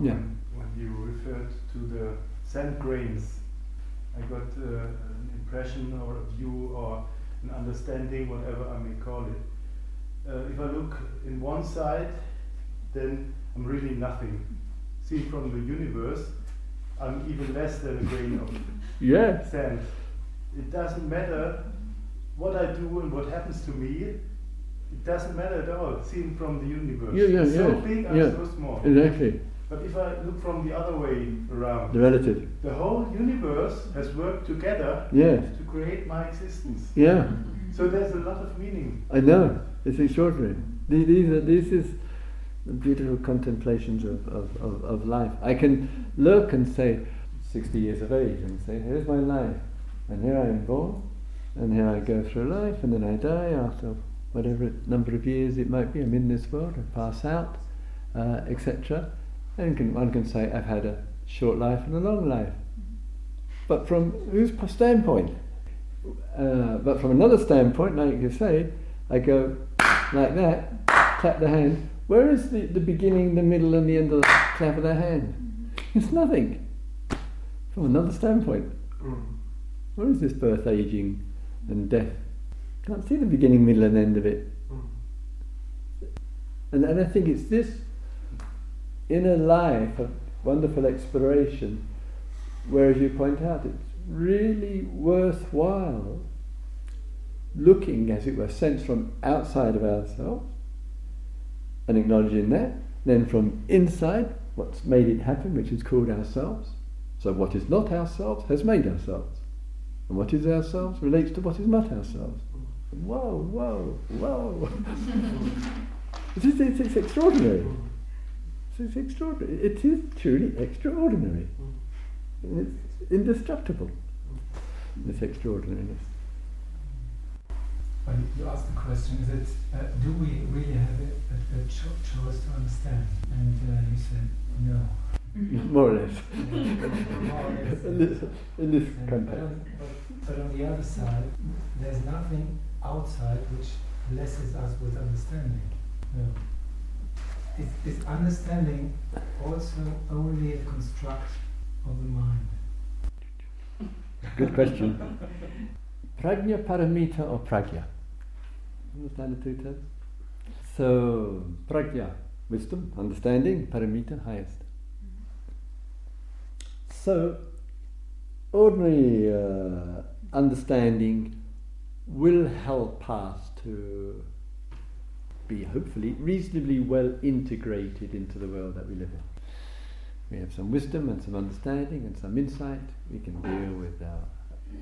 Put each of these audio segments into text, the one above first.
Yeah. When, when you referred to the sand grains, I got uh, an impression or a view or an understanding, whatever I may call it. Uh, if I look in one side, then I'm really nothing. Seen from the universe, I'm even less than a grain of Yeah. sand. It doesn't matter what I do and what happens to me. It doesn't matter at all. Seen from the universe. Yeah, yeah, so yeah, big, I'm yeah. so small. Exactly. But if I look from the other way around, The relative. the whole universe has worked together Yes. to create my existence. Yeah. So there's a lot of meaning. I know. It's extraordinary. These, these are, this is beautiful contemplations of, of, of, of life. I can look and say, 60 years of age, and say, here's my life. And here I am born, and here I go through life, and then I die after whatever number of years it might be. I'm in this world, I pass out, uh, etc. And can, one can say, I've had a short life and a long life. But from whose standpoint? Uh, but from another standpoint, like you say, I go like that, clap the hand. Where is the, the beginning, the middle, and the end of the clap of the hand? It's nothing. From another standpoint, where is this birth, aging, and death? Can't see the beginning, middle, and end of it. And, and I think it's this inner life of wonderful exploration where, as you point out, it's really worthwhile looking, as it were, sense from outside of ourselves and acknowledging that, then from inside, what's made it happen, which is called ourselves. So, what is not ourselves has made ourselves. And what is ourselves relates to what is not ourselves. Whoa, whoa, whoa. it's, it's extraordinary. It's, it's extraordinary. It is truly extraordinary. And it's indestructible, this extraordinariness. But you asked the question, is it, uh, do we really have a, a, a cho- choice to understand? And uh, you said, no. More or less. More or less, in this, in this And- but, context. on, but, but on the other side, there's nothing outside which blesses us with understanding. No. Is, is understanding also only a construct of the mind? Good question. Prajna, paramita, or pragya? Understand the two terms? So, pragya, wisdom, understanding, paramita, highest. So, ordinary uh, understanding will help us to be hopefully reasonably well integrated into the world that we live in. We have some wisdom and some understanding and some insight. We can deal with our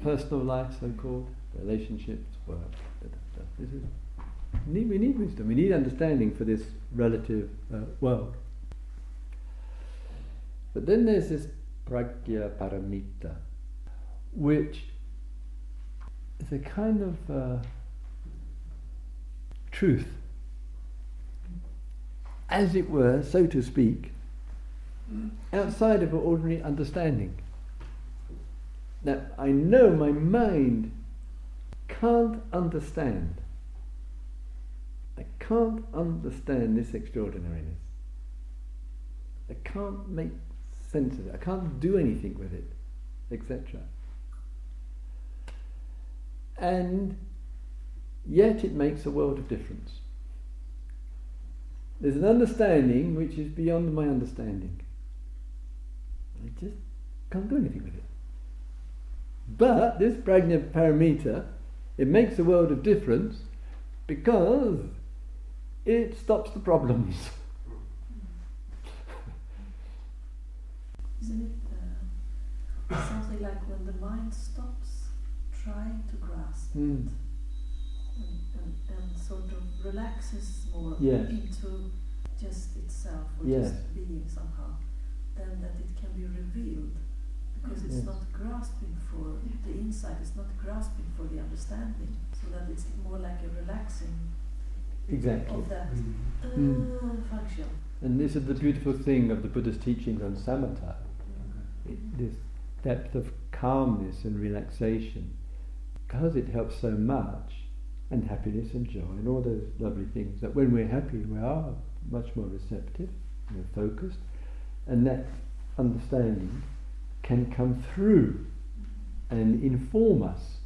personal life, so called, relationships, work. This is, we, need, we need wisdom, we need understanding for this relative uh, world. But then there's this pragya paramita, which is a kind of uh, truth, as it were, so to speak, outside of ordinary understanding. Now, I know my mind can't understand. I can't understand this extraordinariness. I can't make sense of it. I can't do anything with it, etc. And yet it makes a world of difference. There's an understanding which is beyond my understanding. I just can't do anything with it. But this prajna paramita, it makes a world of difference because it stops the problems. Isn't it uh, something like when the mind stops trying to grasp Mm. it and, and, and sort of relaxes more Yes. into just itself or Yes. just being somehow, then that it can be revealed because it's Yes. not grasping for the insight, it's not grasping for the understanding, so that it's more like a relaxing Exactly. of that uh, Mm. function. And this is the beautiful thing of the Buddha's teachings on samatha. It- this depth of calmness and relaxation, because it helps so much, and happiness and joy and all those lovely things, that when we're happy we are much more receptive, we're focused, and that understanding can come through and inform us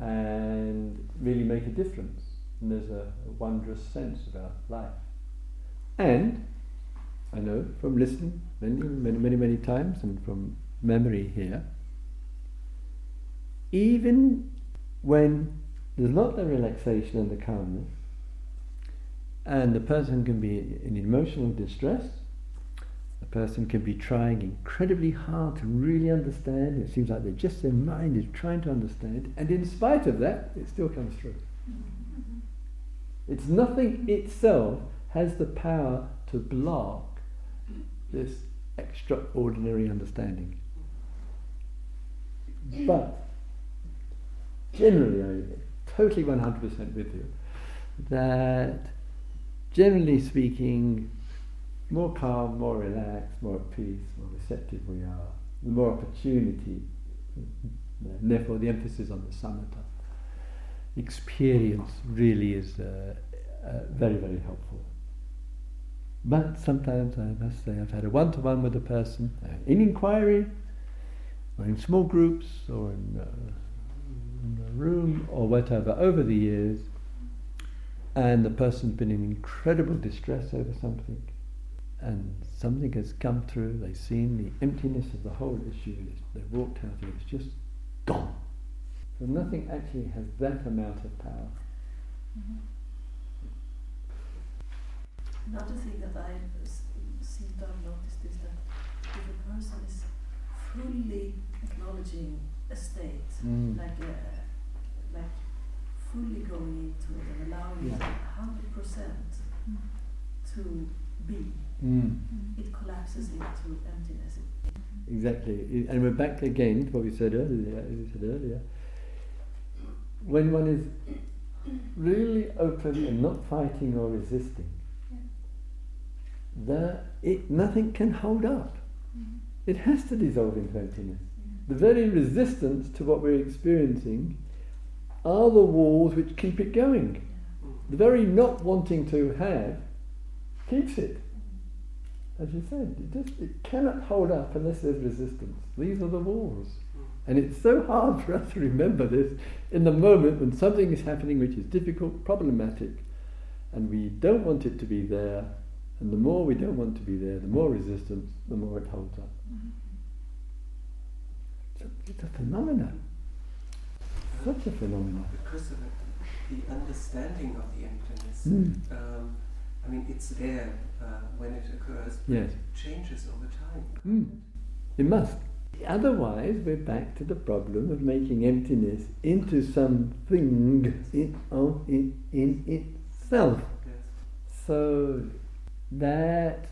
and really make a difference. And there's a, a wondrous sense about life. And I know from listening many, many, many, many times and from memory here, even when there's not the relaxation and the calmness, and the person can be in emotional distress, the person can be trying incredibly hard to really understand. It seems like they're just their mind is trying to understand, and in spite of that, it still comes through. It's nothing itself has the power to block this extraordinary understanding. But generally, I'm totally 100% with you that generally speaking, more calm, more relaxed, more at peace, more receptive we are, the more opportunity, and therefore the emphasis on the samatha experience really is uh, uh, very, very helpful. But sometimes I must say I've had a one to one with a person uh, in inquiry, or in small groups, or in, uh, room, or whatever, over the years, and the person's been in incredible distress over something, and something has come through, they've seen the emptiness of the whole issue, they've walked out it, it's just gone. So nothing actually has that amount of power. Mm-hmm. Another thing that I seem to have noticed is that if a person is fully acknowledging a state, mm. like a, like fully going into it and allowing it hundred percent to be, mm. it collapses into emptiness. Exactly, and we're back again to what we said earlier. We said earlier when one is really open and not fighting or resisting, that it, nothing can hold up. Mm-hmm. It has to dissolve into emptiness. The very resistance to what we're experiencing are the walls which keep it going. The very not wanting to have keeps it. As you said, it just it cannot hold up unless there's resistance. These are the walls. And it's so hard for us to remember this in the moment when something is happening which is difficult, problematic, and we don't want it to be there. And the more we don't want to be there, the more resistance, the more it holds up. Mm-hmm. It's, a, it's a phenomenon. Such a phenomenon. Because of the understanding of the emptiness, mm. um, I mean, it's there uh, when it occurs, yes. it changes over time. Mm. It must. Otherwise, we're back to the problem of making emptiness into something in, oh, in, in itself. Yes. So that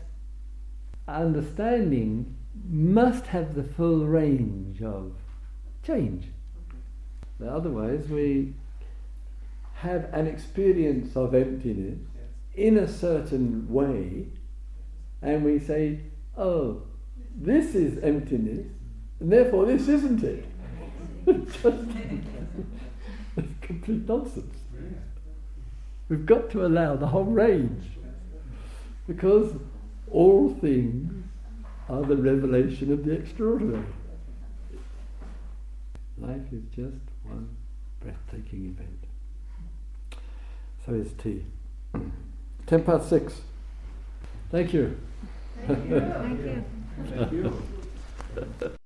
understanding must have the full range of change. Okay. Otherwise, we have an experience of emptiness in a certain way, and we say, oh, this is emptiness, and therefore, this isn't it. it's complete nonsense. We've got to allow the whole range because all things are the revelation of the extraordinary. Life is just one breathtaking event. So is tea. Ten past six. Thank you. Thank you. Thank you. Thank you.